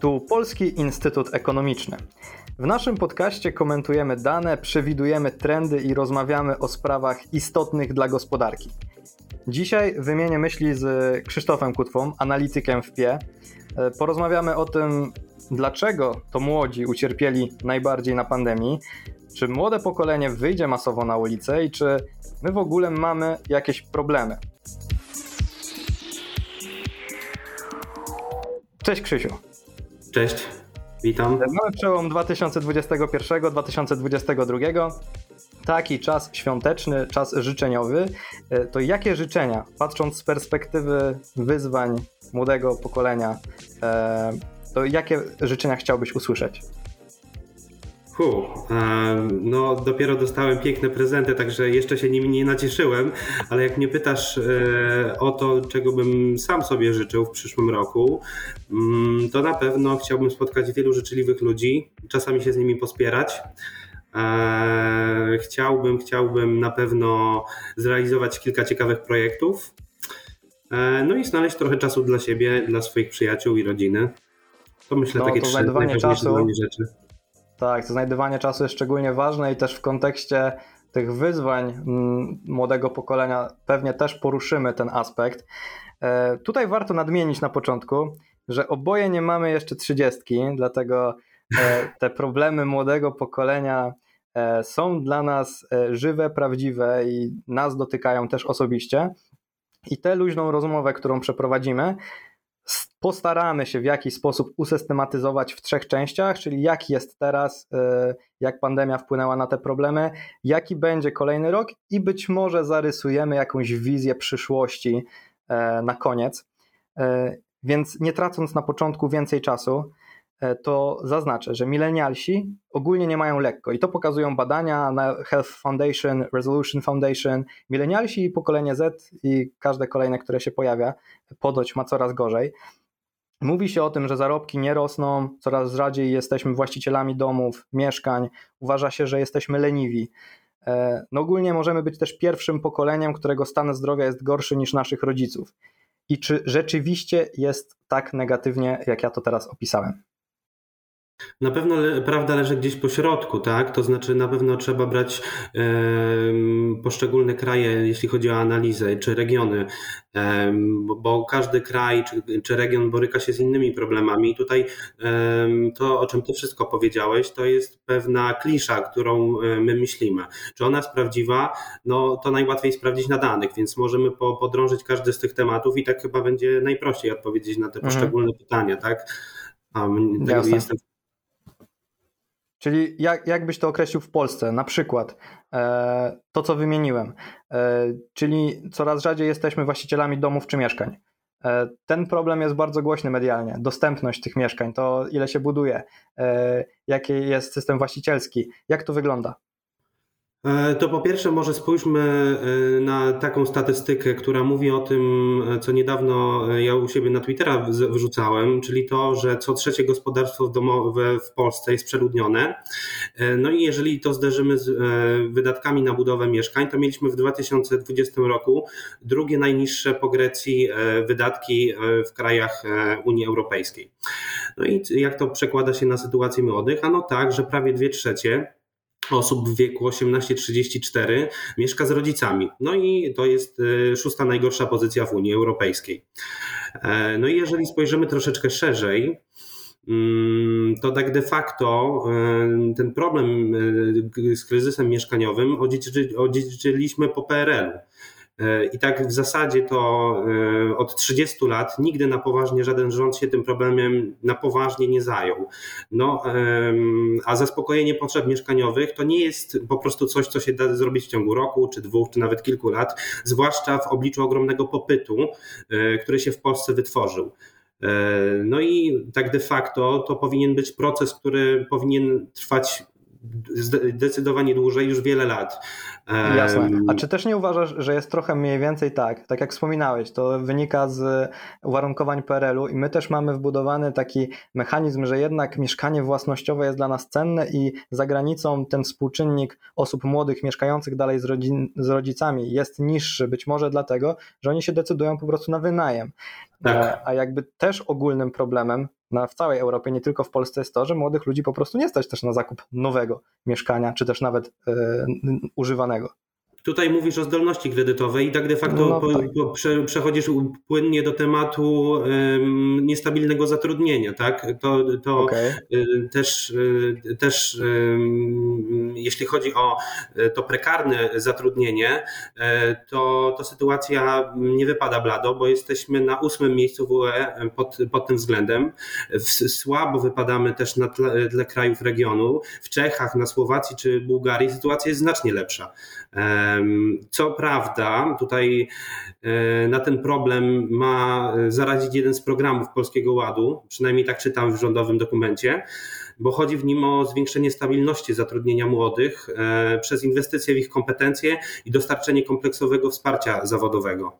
Tu Polski Instytut Ekonomiczny. W naszym podcaście komentujemy dane, przewidujemy trendy i rozmawiamy o sprawach istotnych dla gospodarki. Dzisiaj wymienię myśli z Krzysztofem Kutwą, analitykiem w PIE. Porozmawiamy o tym, dlaczego to młodzi ucierpieli najbardziej na pandemii, czy młode pokolenie wyjdzie masowo na ulicę i czy my w ogóle mamy jakieś problemy. Cześć Krzysiu. Cześć, witam. Mamy przełom 2021-2022. Taki czas świąteczny, czas życzeniowy. To jakie życzenia, patrząc z perspektywy wyzwań młodego pokolenia, to jakie życzenia chciałbyś usłyszeć? Hu, no dopiero dostałem piękne prezenty, także jeszcze się nimi nie nacieszyłem, ale jak mnie pytasz e, o to, czego bym sam sobie życzył w przyszłym roku, mm, to na pewno chciałbym spotkać wielu życzliwych ludzi, czasami się z nimi pospierać. E, chciałbym, chciałbym na pewno zrealizować kilka ciekawych projektów, e, no i znaleźć trochę czasu dla siebie, dla swoich przyjaciół i rodziny. To myślę no, takie to trzy znajdowanie czasu, rzeczy. Tak, to znajdywanie czasu jest szczególnie ważne i też w kontekście tych wyzwań mm, młodego pokolenia pewnie też poruszymy ten aspekt. E, tutaj warto nadmienić na początku, że oboje nie mamy jeszcze trzydziestki, dlatego e, te problemy młodego pokolenia e, są dla nas żywe, prawdziwe i nas dotykają też osobiście. I tę luźną rozmowę, którą przeprowadzimy, postaramy się w jakiś sposób usystematyzować w trzech częściach, czyli jaki jest teraz, y, jak pandemia wpłynęła na te problemy, jaki będzie kolejny rok i być może zarysujemy jakąś wizję przyszłości e, na koniec. E, więc nie tracąc na początku więcej czasu, e, to zaznaczę, że milenialsi ogólnie nie mają lekko i to pokazują badania na Health Foundation, Resolution Foundation. Milenialsi i pokolenie Z i każde kolejne, które się pojawia, podoć ma coraz gorzej. Mówi się o tym, że zarobki nie rosną, coraz rzadziej jesteśmy właścicielami domów, mieszkań, uważa się, że jesteśmy leniwi. E, no ogólnie możemy być też pierwszym pokoleniem, którego stan zdrowia jest gorszy niż naszych rodziców. I czy rzeczywiście jest tak negatywnie, jak ja to teraz opisałem? Na pewno prawda leży gdzieś po środku, tak? To znaczy na pewno trzeba brać e, poszczególne kraje, jeśli chodzi o analizę, czy regiony, e, bo, bo, każdy kraj czy, czy, region boryka się z innymi problemami. I tutaj e, to, o czym ty wszystko powiedziałeś, to jest pewna klisza, którą e, my myślimy. Czy ona jest prawdziwa? No to najłatwiej sprawdzić na danych, więc możemy po, podrążyć każdy z tych tematów i tak chyba będzie najprościej odpowiedzieć na te mhm. poszczególne mhm. pytania, tak? Um, jestem Czyli jak, jak byś to określił w Polsce? Na przykład e, to, co wymieniłem, e, czyli coraz rzadziej jesteśmy właścicielami domów czy mieszkań. E, ten problem jest bardzo głośny medialnie. Dostępność tych mieszkań, to ile się buduje, e, jaki jest system właścicielski, jak to wygląda? E, to po pierwsze może spójrzmy e, na taką statystykę, która mówi o tym, e, co niedawno ja u siebie na Twittera wrzucałem, czyli to, że co trzecie gospodarstwo domowe w Polsce jest przeludnione. No i jeżeli to zderzymy z wydatkami na budowę mieszkań, to mieliśmy w 2020 roku drugie najniższe po Grecji wydatki w krajach Unii Europejskiej. No i jak to przekłada się na sytuację młodych? Ano tak, że prawie dwie trzecie osób w wieku 18-34 mieszka z rodzicami. No i to jest y, szósta najgorsza pozycja w Unii Europejskiej. E, no i jeżeli spojrzymy troszeczkę szerzej, mm, to tak de facto y, ten problem z kryzysem mieszkaniowym odziedziczyliśmy po PRL-u. E, I tak w zasadzie to e, od 30 lat nigdy na poważnie żaden rząd się tym problemem na poważnie nie zajął. No, a zaspokojenie potrzeb mieszkaniowych to nie jest po prostu coś, co się da zrobić w ciągu roku, czy dwóch, czy nawet kilku lat, zwłaszcza w obliczu ogromnego popytu, e, który się w Polsce wytworzył. No i tak de facto to powinien być proces, który powinien trwać zdecydowanie dłużej, już wiele lat. Jasne. A czy też nie uważasz, że jest trochę mniej więcej tak, tak jak wspominałeś, to wynika z uwarunkowań PRL-u i my też mamy wbudowany taki mechanizm, że jednak mieszkanie własnościowe jest dla nas cenne i za granicą ten współczynnik osób młodych mieszkających dalej z, rodzin, z rodzicami jest niższy, być może dlatego, że oni się decydują po prostu na wynajem. Tak. E, a jakby też ogólnym problemem na, w całej Europie, nie tylko w Polsce, jest to, że młodych ludzi po prostu nie stać też na zakup nowego mieszkania, czy też nawet e, używanego. Chicago Tutaj mówisz o zdolności kredytowej i tak de facto no, tak. Po, prze, przechodzisz płynnie do tematu um, niestabilnego zatrudnienia, tak? To, to okay. y, też, y, też y, jeśli chodzi o e, to prekarne zatrudnienie, e, to, to sytuacja nie wypada blado, bo jesteśmy na ósmym miejscu w UE pod, pod tym względem. Słabo wypadamy też na tle, tle krajów regionu. W Czechach, na Słowacji czy Bułgarii sytuacja jest znacznie lepsza. Co prawda, tutaj e, na ten problem ma zaradzić jeden z programów Polskiego Ładu, przynajmniej tak czytam w rządowym dokumencie bo chodzi w nim o zwiększenie stabilności zatrudnienia młodych e, przez inwestycje w ich kompetencje i dostarczenie kompleksowego wsparcia zawodowego.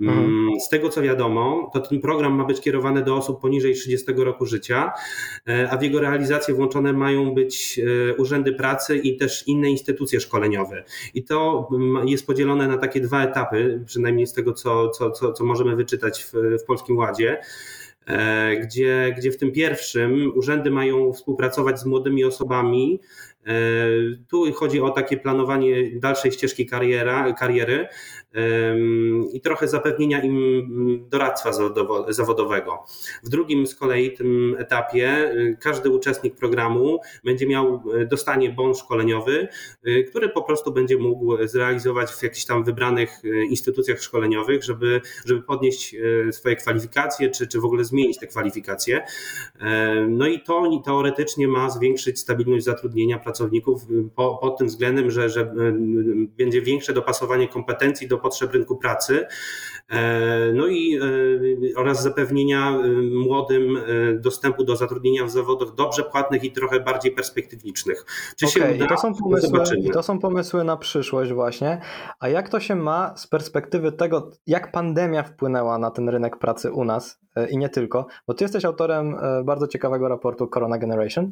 Mm, mhm. Z tego co wiadomo, to ten program ma być kierowany do osób poniżej 30 roku życia, e, a w jego realizację włączone mają być e, urzędy pracy i też inne instytucje szkoleniowe. I to mm, jest podzielone na takie dwa etapy, przynajmniej z tego co, co, co, co możemy wyczytać w, w Polskim Ładzie. E, gdzie, gdzie w tym pierwszym urzędy mają współpracować z młodymi osobami. E, tu chodzi o takie planowanie dalszej ścieżki kariera, kariery, i trochę zapewnienia im doradztwa zawodowego. W drugim z kolei tym etapie y, każdy uczestnik programu będzie miał, y, dostanie bon szkoleniowy, y, który po prostu będzie mógł zrealizować w jakichś tam wybranych instytucjach szkoleniowych, żeby, żeby podnieść swoje kwalifikacje, czy, czy w ogóle zmienić te kwalifikacje. No i to teoretycznie ma zwiększyć stabilność zatrudnienia pracowników pod tym względem, że, że będzie większe dopasowanie kompetencji do potrzeb rynku pracy. E, no i e, oraz zapewnienia e, młodym dostępu do zatrudnienia w zawodach dobrze płatnych i trochę bardziej perspektywicznych. Czy okay, się uda? I to, są pomysły, I to są pomysły na przyszłość właśnie. A jak to się ma z perspektywy tego, jak pandemia wpłynęła na ten rynek pracy u nas i nie tylko? Bo ty jesteś autorem bardzo ciekawego raportu Corona Generation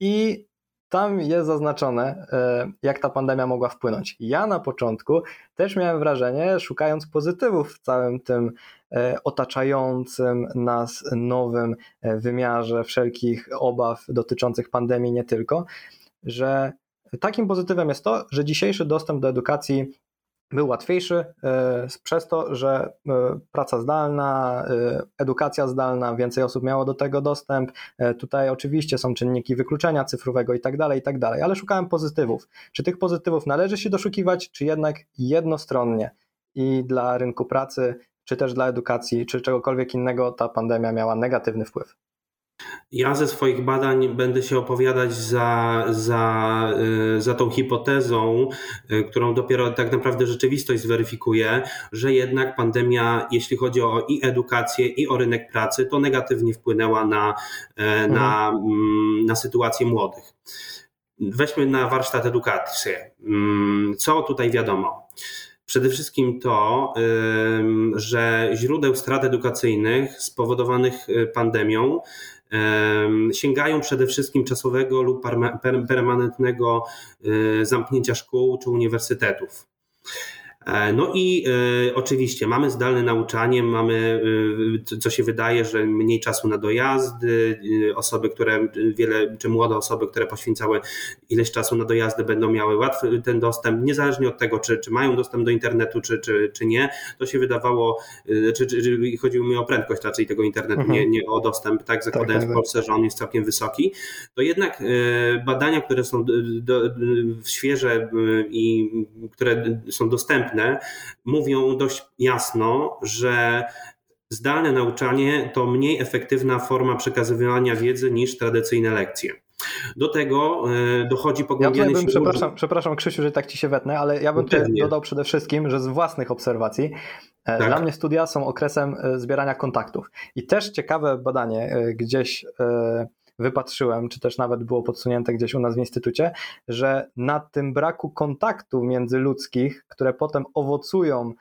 i tam jest zaznaczone, e, jak ta pandemia mogła wpłynąć. Ja na początku też miałem wrażenie, szukając pozytywów w całym tym e, otaczającym nas nowym e, wymiarze wszelkich obaw dotyczących pandemii, nie tylko, że takim pozytywem jest to, że dzisiejszy dostęp do edukacji był łatwiejszy e, przez to, że e, praca zdalna, e, edukacja zdalna, więcej osób miało do tego dostęp. Tutaj oczywiście są czynniki wykluczenia cyfrowego i tak dalej, i tak dalej, ale szukałem pozytywów. Czy tych pozytywów należy się doszukiwać, czy jednak jednostronnie i dla rynku pracy, czy też dla edukacji, czy czegokolwiek innego ta pandemia miała negatywny wpływ? Ja ze swoich badań będę się opowiadać za, za, y, za tą hipotezą, y, którą dopiero tak naprawdę rzeczywistość zweryfikuje, że jednak pandemia, jeśli chodzi o i edukację, i o rynek pracy, to negatywnie wpłynęła na, mhm. na, mhm. na sytuację młodych. Weźmy na warsztat edukację. Mm, co tutaj wiadomo? Przede wszystkim to, że źródeł strat edukacyjnych spowodowanych y, pandemią sięgają przede wszystkim czasowego lub permanentnego e, zamknięcia szkół czy uniwersytetów. E, no i e, oczywiście mamy zdalne nauczanie, mamy, co się wydaje, że mniej czasu na dojazdy, osoby, które wiele, czy młode osoby, które poświęcały ileś czasu na dojazdy, będą miały łatwy ten dostęp, niezależnie od tego, czy, czy mają dostęp do internetu, czy, czy, czy nie. To się wydawało, czy, czy, czy chodziło mi o prędkość raczej tego internetu, mhm. nie, nie o dostęp, tak, zakładając tak, tak, w Polsce, że on jest całkiem wysoki. To jednak badania, które są do, do, świeże i które są dostępne, mówią dość jasno, że zdalne nauczanie to mniej efektywna forma przekazywania wiedzy niż tradycyjne lekcje. Do tego e, dochodzi pogłębianie ja się... Przepraszam, przepraszam Krzysiu, że tak ci się wetnę, ale ja bym tutaj dodał przede wszystkim, że z własnych obserwacji e, tak. dla mnie studia są okresem e, zbierania kontaktów. I też ciekawe badanie gdzieś wypatrzyłem, czy też nawet było podsunięte gdzieś u nas w instytucie, że na tym braku kontaktu międzyludzkich, które potem owocują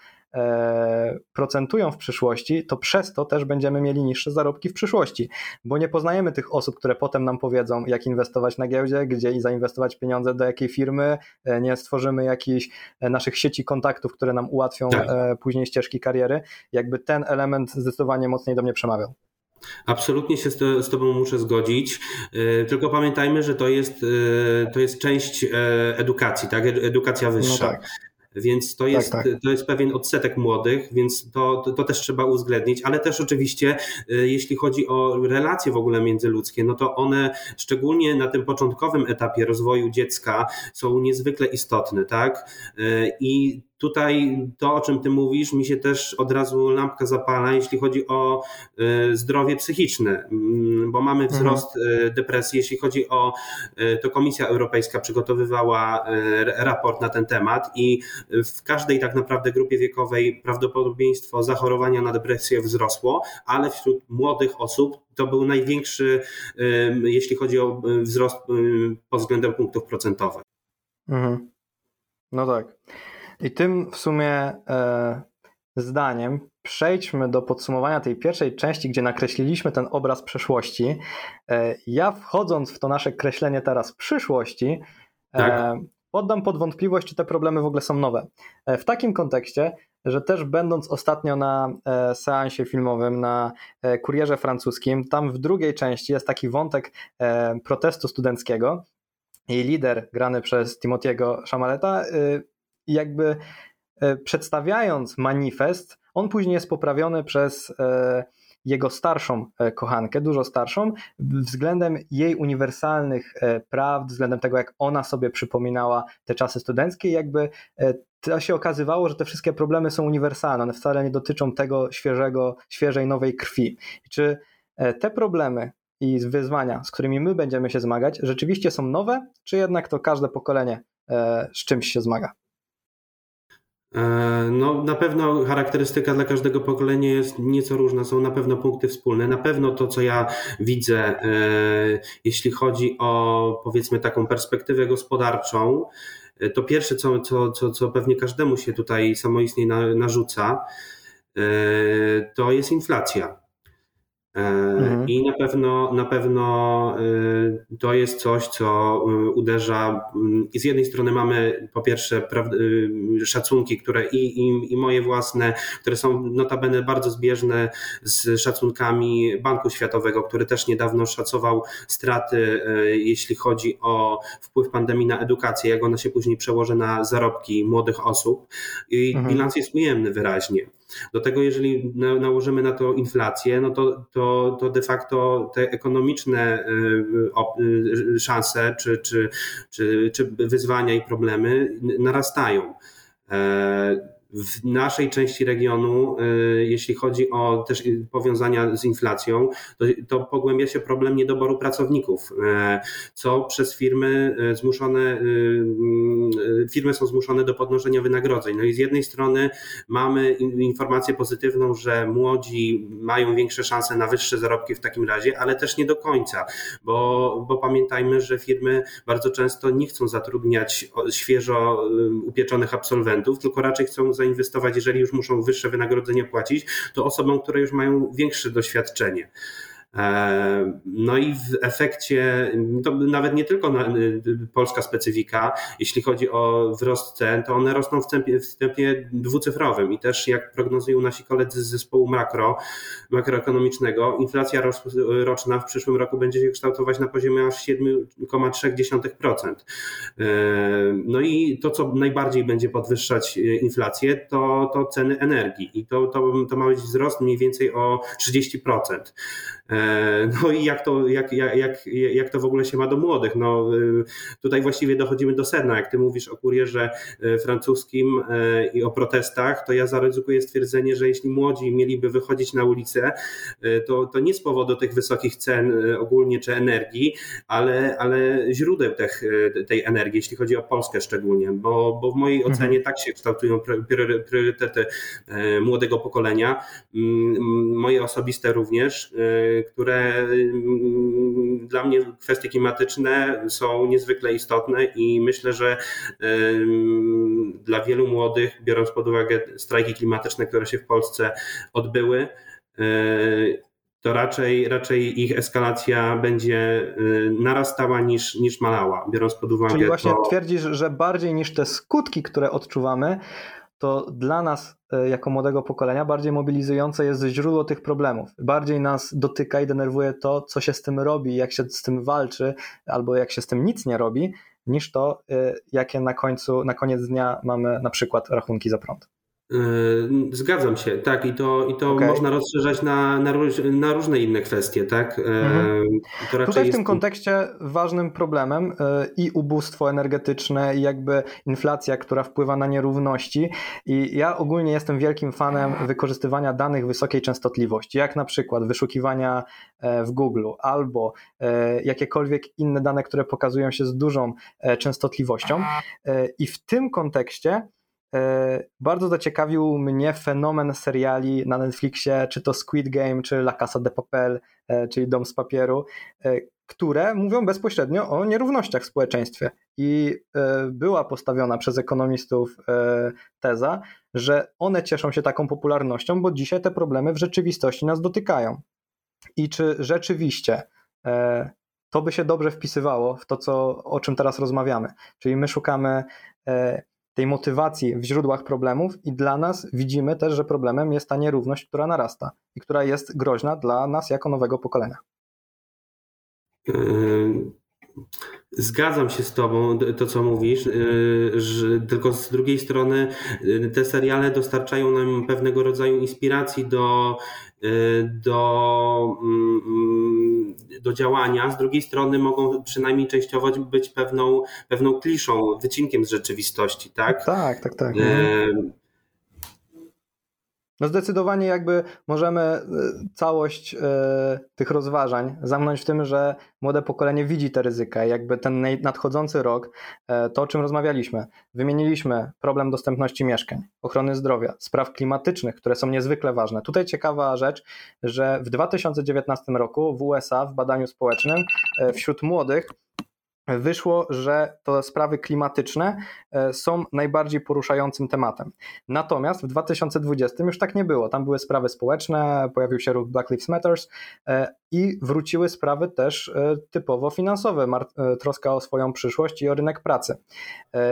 procentują w przyszłości, to przez to też będziemy mieli niższe zarobki w przyszłości, bo nie poznajemy tych osób, które potem nam powiedzą, jak inwestować na giełdzie, gdzie i zainwestować pieniądze do jakiej firmy, e, nie stworzymy jakichś e, naszych sieci kontaktów, które nam ułatwią tak. później ścieżki kariery. Jakby ten element zdecydowanie mocniej do mnie przemawiał. Absolutnie się z, Tobą muszę zgodzić. Tylko pamiętajmy, że to jest, to jest część edukacji, tak? Edukacja wyższa. No tak. Więc to tak, jest, tak, tak. to jest pewien odsetek młodych, więc to, to, to, też trzeba uwzględnić, ale też oczywiście, y, jeśli chodzi o relacje w ogóle międzyludzkie, no to one szczególnie na tym początkowym etapie rozwoju dziecka są niezwykle istotne, tak? Y, I Tutaj to, o czym ty mówisz, mi się też od razu lampka zapala, jeśli chodzi o e, zdrowie psychiczne, mm, bo mamy mhm. wzrost mhm. depresji. Jeśli chodzi o e, to Komisja Europejska przygotowywała raport na ten temat i w każdej tak naprawdę grupie wiekowej prawdopodobieństwo zachorowania na depresję wzrosło, ale wśród młodych osób to był największy, jeśli chodzi o wzrost pod względem punktów procentowych. Mhm. No tak. I tym w sumie e, zdaniem przejdźmy do podsumowania tej pierwszej części, gdzie nakreśliliśmy ten obraz przeszłości. E, ja wchodząc w to nasze kreślenie teraz przyszłości, e, tak. poddam pod wątpliwość, czy te problemy w ogóle są nowe. E, w takim kontekście, że też będąc ostatnio na e, seansie filmowym na kurierze francuskim, tam w drugiej części jest taki wątek protestu studenckiego i lider grany przez Timothy'ego Chamaleta i jakby e, przedstawiając manifest, on później jest poprawiony przez e, jego starszą e, kochankę, dużo starszą, względem jej uniwersalnych prawd, względem tego, jak ona sobie przypominała te czasy studenckie, jakby to się okazywało, że te wszystkie problemy są uniwersalne, one wcale nie dotyczą tego świeżego, świeżej, nowej krwi. Czy te problemy i wyzwania, z którymi my będziemy się zmagać, rzeczywiście są nowe, czy jednak to każde pokolenie z czymś się zmaga? E, no, na pewno charakterystyka dla każdego pokolenia jest nieco różna, są na pewno punkty wspólne. Na pewno to, co ja widzę, e, jeśli chodzi o powiedzmy taką perspektywę gospodarczą, e, to pierwsze, co, co, co, co pewnie każdemu się tutaj samoistnie narzuca, to jest inflacja. Mhm. I na pewno, na pewno y, to jest coś, co y, uderza. I z jednej strony mamy po pierwsze y, szacunki, które i, i, i moje własne, które są notabene bardzo zbieżne z szacunkami Banku Światowego, który też niedawno szacował straty, jeśli chodzi o wpływ pandemii na edukację, jak ona się później przełoży na zarobki młodych osób. I mhm. bilans jest ujemny wyraźnie. Do tego, jeżeli nałożymy na to inflację, no to, to, to de facto te ekonomiczne y, y, szanse czy, czy, czy, czy wyzwania i problemy narastają. W naszej części regionu, y, jeśli chodzi o też powiązania z inflacją, to, to pogłębia się problem niedoboru pracowników, e, co przez firmy zmuszone, y, y, firmy są zmuszone do podnoszenia wynagrodzeń. No i z jednej strony mamy informację pozytywną, że młodzi mają większe szanse na wyższe zarobki w takim razie, ale też nie do końca, bo, bo pamiętajmy, że firmy bardzo często nie chcą zatrudniać świeżo upieczonych absolwentów, tylko raczej chcą zainwestować, jeżeli już muszą wyższe wynagrodzenie płacić, to osobom, które już mają większe doświadczenie. E, no i w efekcie, to nawet nie tylko polska specyfika, jeśli chodzi o wzrost cen, to one rosną w tempie, w tempie dwucyfrowym i też jak prognozują nasi koledzy z zespołu makro, makroekonomicznego, inflacja roczna w przyszłym roku będzie się kształtować na poziomie aż 7,3%. E, no i to, co najbardziej będzie podwyższać inflację, to, to ceny energii i to, to, to ma być wzrost mniej więcej o 30%. E, no i jak to, jak, jak, jak to w ogóle się ma do młodych? No, y, tutaj właściwie dochodzimy do sedna. Jak ty mówisz o kurierze e, francuskim e, i o protestach, to ja zaryzykuję stwierdzenie, że jeśli młodzi mieliby wychodzić na ulicę, to, to nie z powodu tych wysokich cen ogólnie czy energii, ale, ale źródeł tych, tej energii, jeśli chodzi o Polskę szczególnie, bo, bo w mojej mhm. ocenie tak się kształtują priorytety młodego pokolenia, moje osobiste również które mm, dla mnie kwestie klimatyczne są niezwykle istotne i myślę, że dla wielu młodych, biorąc pod uwagę strajki klimatyczne, które się w Polsce odbyły, to raczej, raczej ich eskalacja będzie narastała niż, niż malała, biorąc pod uwagę. Czyli właśnie to... twierdzisz, że bardziej niż te skutki, które odczuwamy, to dla nas, e, jako młodego pokolenia, bardziej mobilizujące jest źródło tych problemów. Bardziej nas dotyka i denerwuje to, co się z tym robi, jak się z tym walczy, albo jak się z tym nic nie robi, niż to, e, jakie na końcu, na koniec dnia mamy na przykład rachunki za prąd. Yy, zgadzam się, tak, i to, i to okay. można rozszerzać na, na, na, różne inne kwestie, tak? Yy, mhm. Tutaj w tym jest... kontekście ważnym problemem yy, i ubóstwo energetyczne, i jakby inflacja, która wpływa na nierówności. I ja ogólnie jestem wielkim fanem wykorzystywania danych wysokiej częstotliwości, jak na przykład wyszukiwania e, w Google albo e, jakiekolwiek inne dane, które pokazują się z dużą e, częstotliwością. I w tym kontekście bardzo zaciekawił mnie fenomen seriali na Netflixie, czy to Squid Game, czy La Casa de Papel, e, czyli Dom z papieru, e, które mówią bezpośrednio o nierównościach w społeczeństwie. I była postawiona przez ekonomistów teza, że one cieszą się taką popularnością, bo dzisiaj te problemy w rzeczywistości nas dotykają. I czy rzeczywiście to by się dobrze wpisywało w to, co, o czym teraz rozmawiamy? Czyli my szukamy tej motywacji w źródłach problemów i dla nas widzimy też, że problemem jest ta nierówność, która narasta i która jest groźna dla nas jako nowego pokolenia. Yy, zgadzam się z Tobą, to co mówisz, yy, że tylko z drugiej strony yy, te seriale dostarczają nam pewnego rodzaju inspiracji do, do mm, do działania, z drugiej strony mogą przynajmniej częściowo być pewną, pewną kliszą, wycinkiem z rzeczywistości, tak? Tak, tak, tak. E... No zdecydowanie jakby możemy e, całość y, tych rozważań zamknąć w tym, że młode pokolenie widzi te ryzyka. Jakby ten nadchodzący rok, y, to o czym rozmawialiśmy, wymieniliśmy problem dostępności mieszkań, ochrony zdrowia, spraw klimatycznych, które są niezwykle ważne. Tutaj ciekawa rzecz, że w 2019 roku w USA w badaniu społecznym wśród młodych wyszło, że to sprawy klimatyczne e, są najbardziej poruszającym tematem. Natomiast w 2020 już tak nie było. Tam były sprawy społeczne, pojawił się ruch Black Lives Matter e, i wróciły sprawy też e, typowo finansowe, troska o swoją przyszłość i o rynek pracy.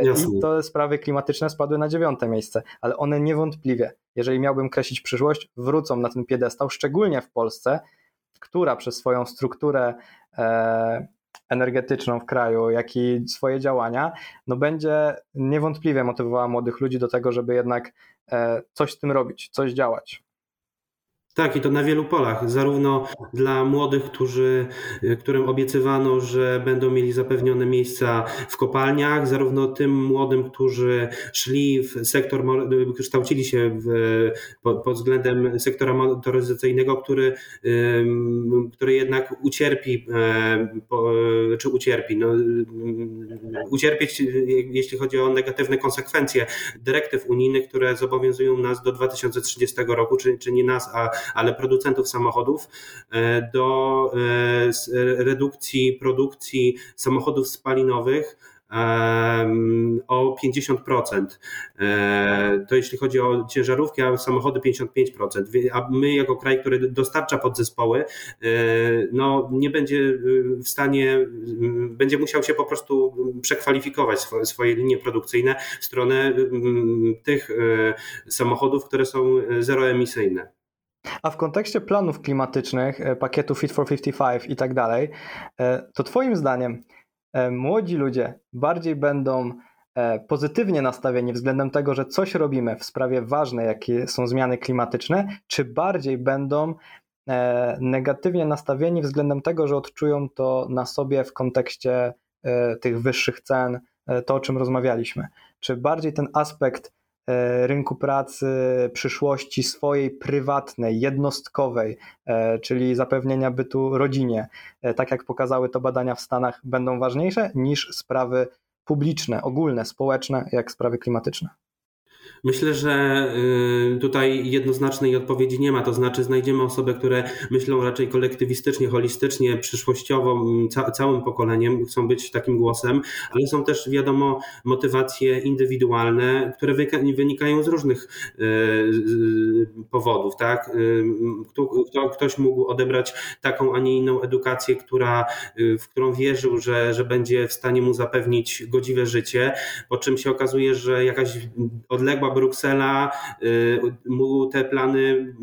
Jasne. I te sprawy klimatyczne spadły na dziewiąte miejsce, ale one niewątpliwie, jeżeli miałbym kreślić przyszłość, wrócą na ten piedestał, szczególnie w Polsce, która przez swoją strukturę energetyczną w kraju, jak i swoje działania, no będzie niewątpliwie motywowała młodych ludzi do tego, żeby jednak e, coś z tym robić, coś działać. Tak, i to na wielu polach, zarówno dla młodych, którzy, którym obiecywano, że będą mieli zapewnione miejsca w kopalniach, zarówno tym młodym, którzy szli w sektor, kształcili się w, pod, względem sektora motoryzacyjnego, który, który jednak ucierpi, czy ucierpi, no, ucierpieć, jeśli chodzi o negatywne konsekwencje dyrektyw unijnych, które zobowiązują nas do 2030 roku, czy, czy nie nas, a ale producentów samochodów e, do e, redukcji produkcji samochodów spalinowych o 50%. E, to jeśli chodzi o ciężarówki, a samochody 55%. A my jako kraj, który dostarcza podzespoły, no nie będzie w stanie, będzie musiał się po prostu przekwalifikować swoje, swoje linie produkcyjne w stronę tych samochodów, które są zeroemisyjne. A w kontekście planów klimatycznych, e, pakietu Fit for 55 i tak dalej, e, to Twoim zdaniem e, młodzi ludzie bardziej będą pozytywnie nastawieni względem tego, że coś robimy w sprawie ważnej, jakie są zmiany klimatyczne, czy bardziej będą negatywnie nastawieni względem tego, że odczują to na sobie w kontekście tych wyższych cen, to o czym rozmawialiśmy? Czy bardziej ten aspekt rynku pracy przyszłości swojej prywatnej, jednostkowej, e, czyli zapewnienia bytu rodzinie, e, tak jak pokazały to badania w Stanach, będą ważniejsze niż sprawy publiczne, ogólne, społeczne, jak sprawy klimatyczne. Myślę, że y, tutaj jednoznacznej odpowiedzi nie ma. To znaczy, znajdziemy osoby, które myślą raczej kolektywistycznie, holistycznie, przyszłościowo, ca całym pokoleniem, chcą być takim głosem, ale są też, wiadomo, motywacje indywidualne, które wynikają z różnych y, y, powodów. Tak? Ktoś mógł odebrać taką, a nie inną edukację, która, w którą wierzył, że, że będzie w stanie mu zapewnić godziwe życie, po czym się okazuje, że jakaś odległa Bruksela y, mu te plany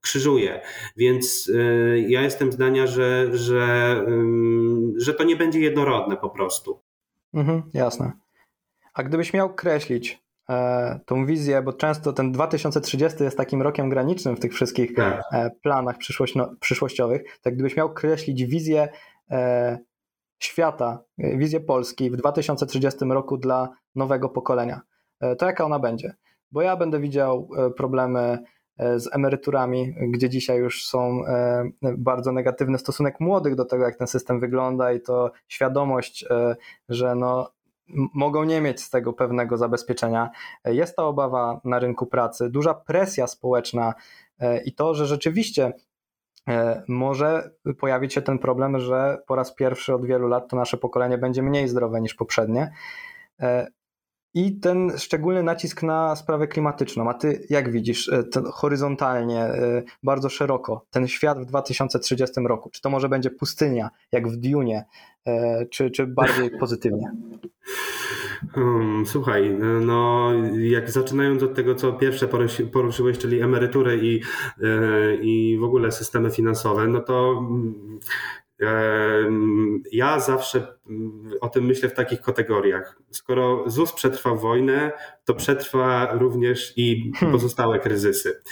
krzyżuje. Więc y, ja jestem zdania, że, że, że to nie będzie jednorodne po prostu. Mhm, jasne. A gdybyś miał kreślić e, tą wizję, bo często ten 2030 jest takim rokiem granicznym w tych wszystkich tak. e, planach przyszłościowych, tak gdybyś miał kreślić wizję e, świata, wizję Polski w 2030 roku dla nowego pokolenia, to jaka ona będzie? bo ja będę widział e, problemy e, z emeryturami, gdzie dzisiaj już są e, bardzo negatywny stosunek młodych do tego, jak ten system wygląda i to świadomość, że no, mogą nie mieć z tego pewnego zabezpieczenia. Jest ta obawa na rynku pracy, duża presja społeczna i to, że rzeczywiście może pojawić się ten problem, że po raz pierwszy od wielu lat to nasze pokolenie będzie mniej zdrowe niż poprzednie i ten szczególny nacisk na sprawę klimatyczną. A ty jak widzisz e, horyzontalnie, e, bardzo szeroko, ten świat w 2030 roku? Czy to może będzie pustynia, jak w Dune, e, czy, czy bardziej pozytywnie? Hmm, słuchaj, no jak zaczynając od tego, co pierwsze poruszyłeś, czyli emerytury i, i w ogóle systemy finansowe, no to ja zawsze mm, o tym myślę w takich kategoriach. Skoro ZUS przetrwał wojnę, to przetrwa również i hmm. pozostałe kryzysy.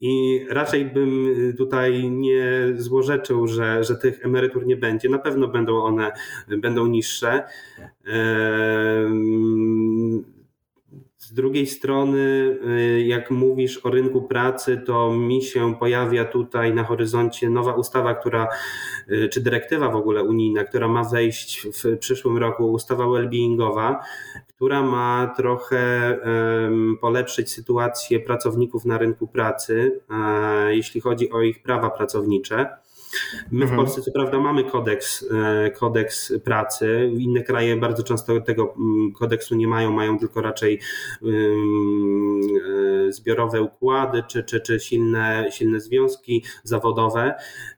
I raczej bym tutaj nie złorzeczył, że, że tych emerytur nie będzie. Na pewno będą one będą niższe. Z drugiej strony, y, jak mówisz o rynku pracy, to mi się pojawia tutaj na horyzoncie nowa ustawa, która, y, czy dyrektywa w ogóle unijna, która ma wejść w przyszłym roku, ustawa wellbeingowa, która ma trochę polepszyć sytuację pracowników na rynku pracy, jeśli chodzi o ich prawa pracownicze. My w mhm. Polsce co prawda mamy kodeks, e, kodeks pracy, inne kraje bardzo często tego mm, kodeksu nie mają, mają tylko raczej e, zbiorowe układy czy, czy, czy silne, silne związki zawodowe.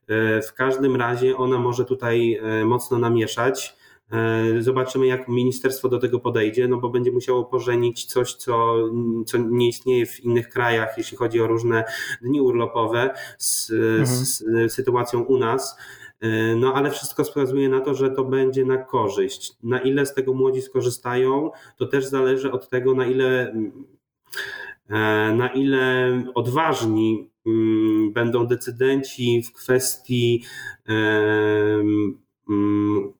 E, w każdym razie ona może tutaj mocno namieszać. E, zobaczymy, jak ministerstwo do tego podejdzie, no bo będzie musiało pożenić coś, co, co nie istnieje w innych krajach, jeśli chodzi o różne dni urlopowe z, mhm. z sytuacją u nas. E, no ale wszystko wskazuje na to, że to będzie na korzyść. Na ile z tego młodzi skorzystają, to też zależy od tego, na ile, e, na ile odważni mm, będą decydenci w kwestii Mm,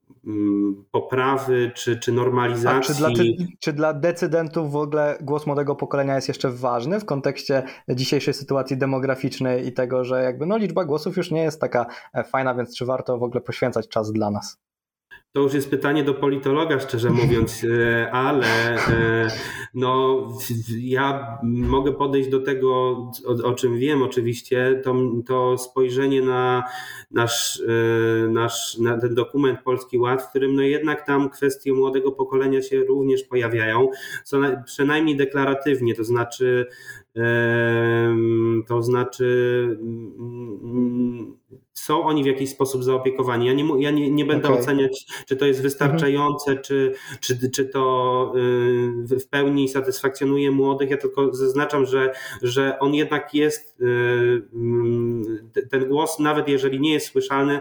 poprawy czy, czy normalizacji. A czy dla, czy, czy dla decydentów w ogóle głos młodego pokolenia jest jeszcze ważny w kontekście dzisiejszej sytuacji demograficznej i tego, że jakby no liczba głosów już nie jest taka e, fajna, więc czy warto w ogóle poświęcać czas dla nas? To już jest pytanie do politologa, szczerze mówiąc, e, ale e, no, ja mogę podejść do tego, o, o czym wiem oczywiście, to, to spojrzenie na nasz, e, nasz na ten dokument Polski Ład, w którym no jednak tam kwestie młodego pokolenia się również pojawiają, co na, przynajmniej deklaratywnie, to znaczy to znaczy są oni w jakiś sposób zaopiekowani. Ja nie, ja nie, nie będę okay. oceniać, czy to jest wystarczające, mhm. czy, czy, czy to y, w pełni satysfakcjonuje młodych. Ja tylko zaznaczam, że, że on jednak jest, y, mm, ten głos, nawet jeżeli nie jest słyszalny,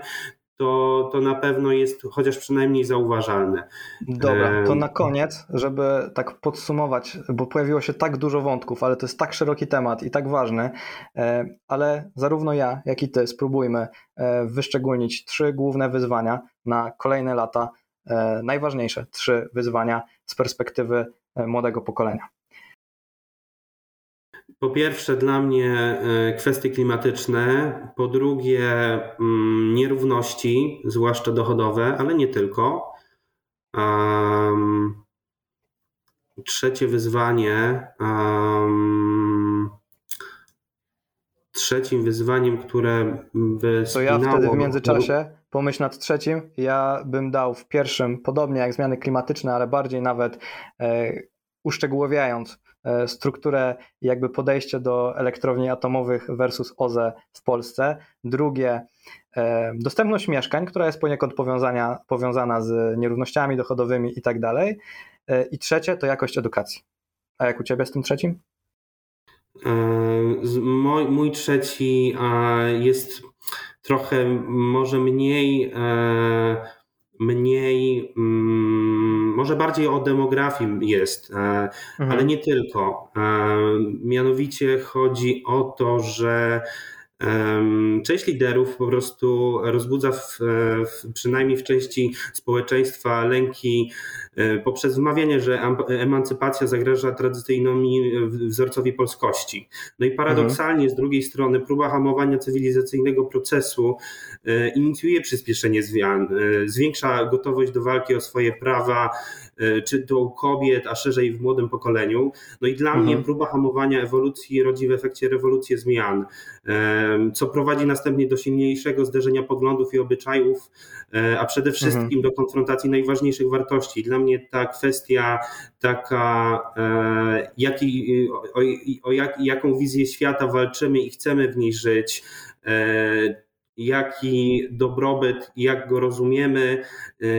to, to na pewno jest chociaż przynajmniej zauważalne. Dobra, to na koniec, żeby tak podsumować, bo pojawiło się tak dużo wątków, ale to jest tak szeroki temat i tak ważny, e, ale zarówno ja, jak i ty spróbujmy e, wyszczególnić trzy główne wyzwania na kolejne lata, e, najważniejsze trzy wyzwania z perspektywy młodego pokolenia. Po pierwsze, dla mnie e, kwestie klimatyczne, po drugie, mm, nierówności, zwłaszcza dochodowe, ale nie tylko. trzecie wyzwanie. Um, trzecim wyzwaniem, które by To ja wtedy w międzyczasie pomyśl nad trzecim. Ja bym dał w pierwszym, podobnie jak zmiany klimatyczne, ale bardziej nawet e, uszczegółowiając strukturę jakby podejście do elektrowni atomowych versus OZE w Polsce. Drugie, e, dostępność mieszkań, która jest poniekąd powiązania, powiązana z nierównościami dochodowymi i tak dalej. E, I trzecie to jakość edukacji. A jak u Ciebie z tym trzecim? Mój, mój trzeci jest trochę może mniej mniej, mm, może bardziej o demografii jest, mhm. ale nie tylko. Mianowicie chodzi o to, że Część liderów po prostu rozbudza w, w, przynajmniej w części społeczeństwa lęki e, poprzez wmawianie, że emancypacja zagraża tradycyjnemu wzorcowi polskości. No i paradoksalnie mhm. z drugiej strony próba hamowania cywilizacyjnego procesu e, inicjuje przyspieszenie zmian, e, zwiększa gotowość do walki o swoje prawa, czy to u kobiet, a szerzej w młodym pokoleniu. No i dla mhm. mnie próba hamowania ewolucji rodzi w efekcie rewolucję zmian co prowadzi następnie do silniejszego zderzenia poglądów i obyczajów, e, a przede wszystkim mhm. do konfrontacji najważniejszych wartości. Dla mnie ta kwestia taka, e, jaki, o, o jak, jaką wizję świata walczymy i chcemy w niej żyć, e, jaki dobrobyt, jak go rozumiemy,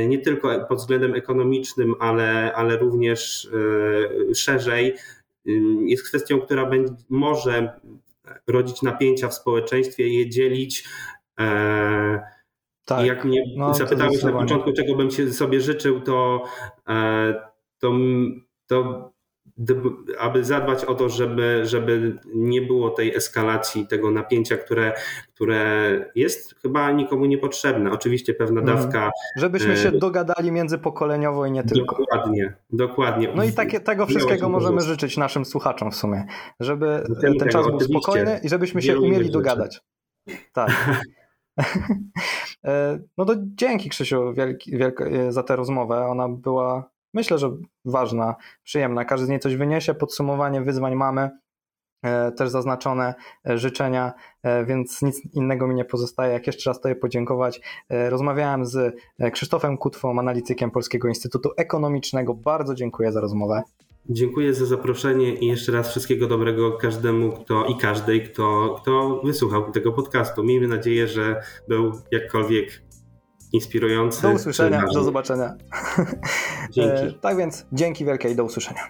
nie tylko pod względem ekonomicznym, ale, ale również szerzej, jest kwestią, która będzie, może rodzić napięcia w społeczeństwie, je dzielić. E, tak. Jak mnie no, zapytałeś na początku, czego bym się sobie życzył, to, e, to, to aby zadbać o to, żeby, żeby nie było tej eskalacji, tego napięcia, które, które jest chyba nikomu niepotrzebne. Oczywiście pewna mhm. dawka. Żebyśmy się e, dogadali międzypokoleniowo i nie tylko. Dokładnie, dokładnie. No i takie, tego wszystkiego możemy życzyć naszym słuchaczom w sumie, żeby ten tego, czas był spokojny i żebyśmy się umieli dogadać. Tak. E, no to dzięki Krzysiu wielki, wielki, za tę rozmowę. Ona była myślę, że ważna, przyjemna. Każdy z niej coś wyniesie. Podsumowanie wyzwań mamy, e, też zaznaczone e, życzenia, e, więc nic innego mi nie pozostaje, jak jeszcze raz Tobie podziękować. Rozmawiałem z Krzysztofem Kutwą, analitykiem Polskiego Instytutu Ekonomicznego. Bardzo dziękuję za rozmowę. Dziękuję za zaproszenie i jeszcze raz wszystkiego dobrego każdemu kto i każdej, kto, kto wysłuchał tego podcastu. Miejmy nadzieję, że był jakkolwiek inspirujący. Do usłyszenia, do zobaczenia. Dzięki. tak więc dzięki wielkie i do usłyszenia.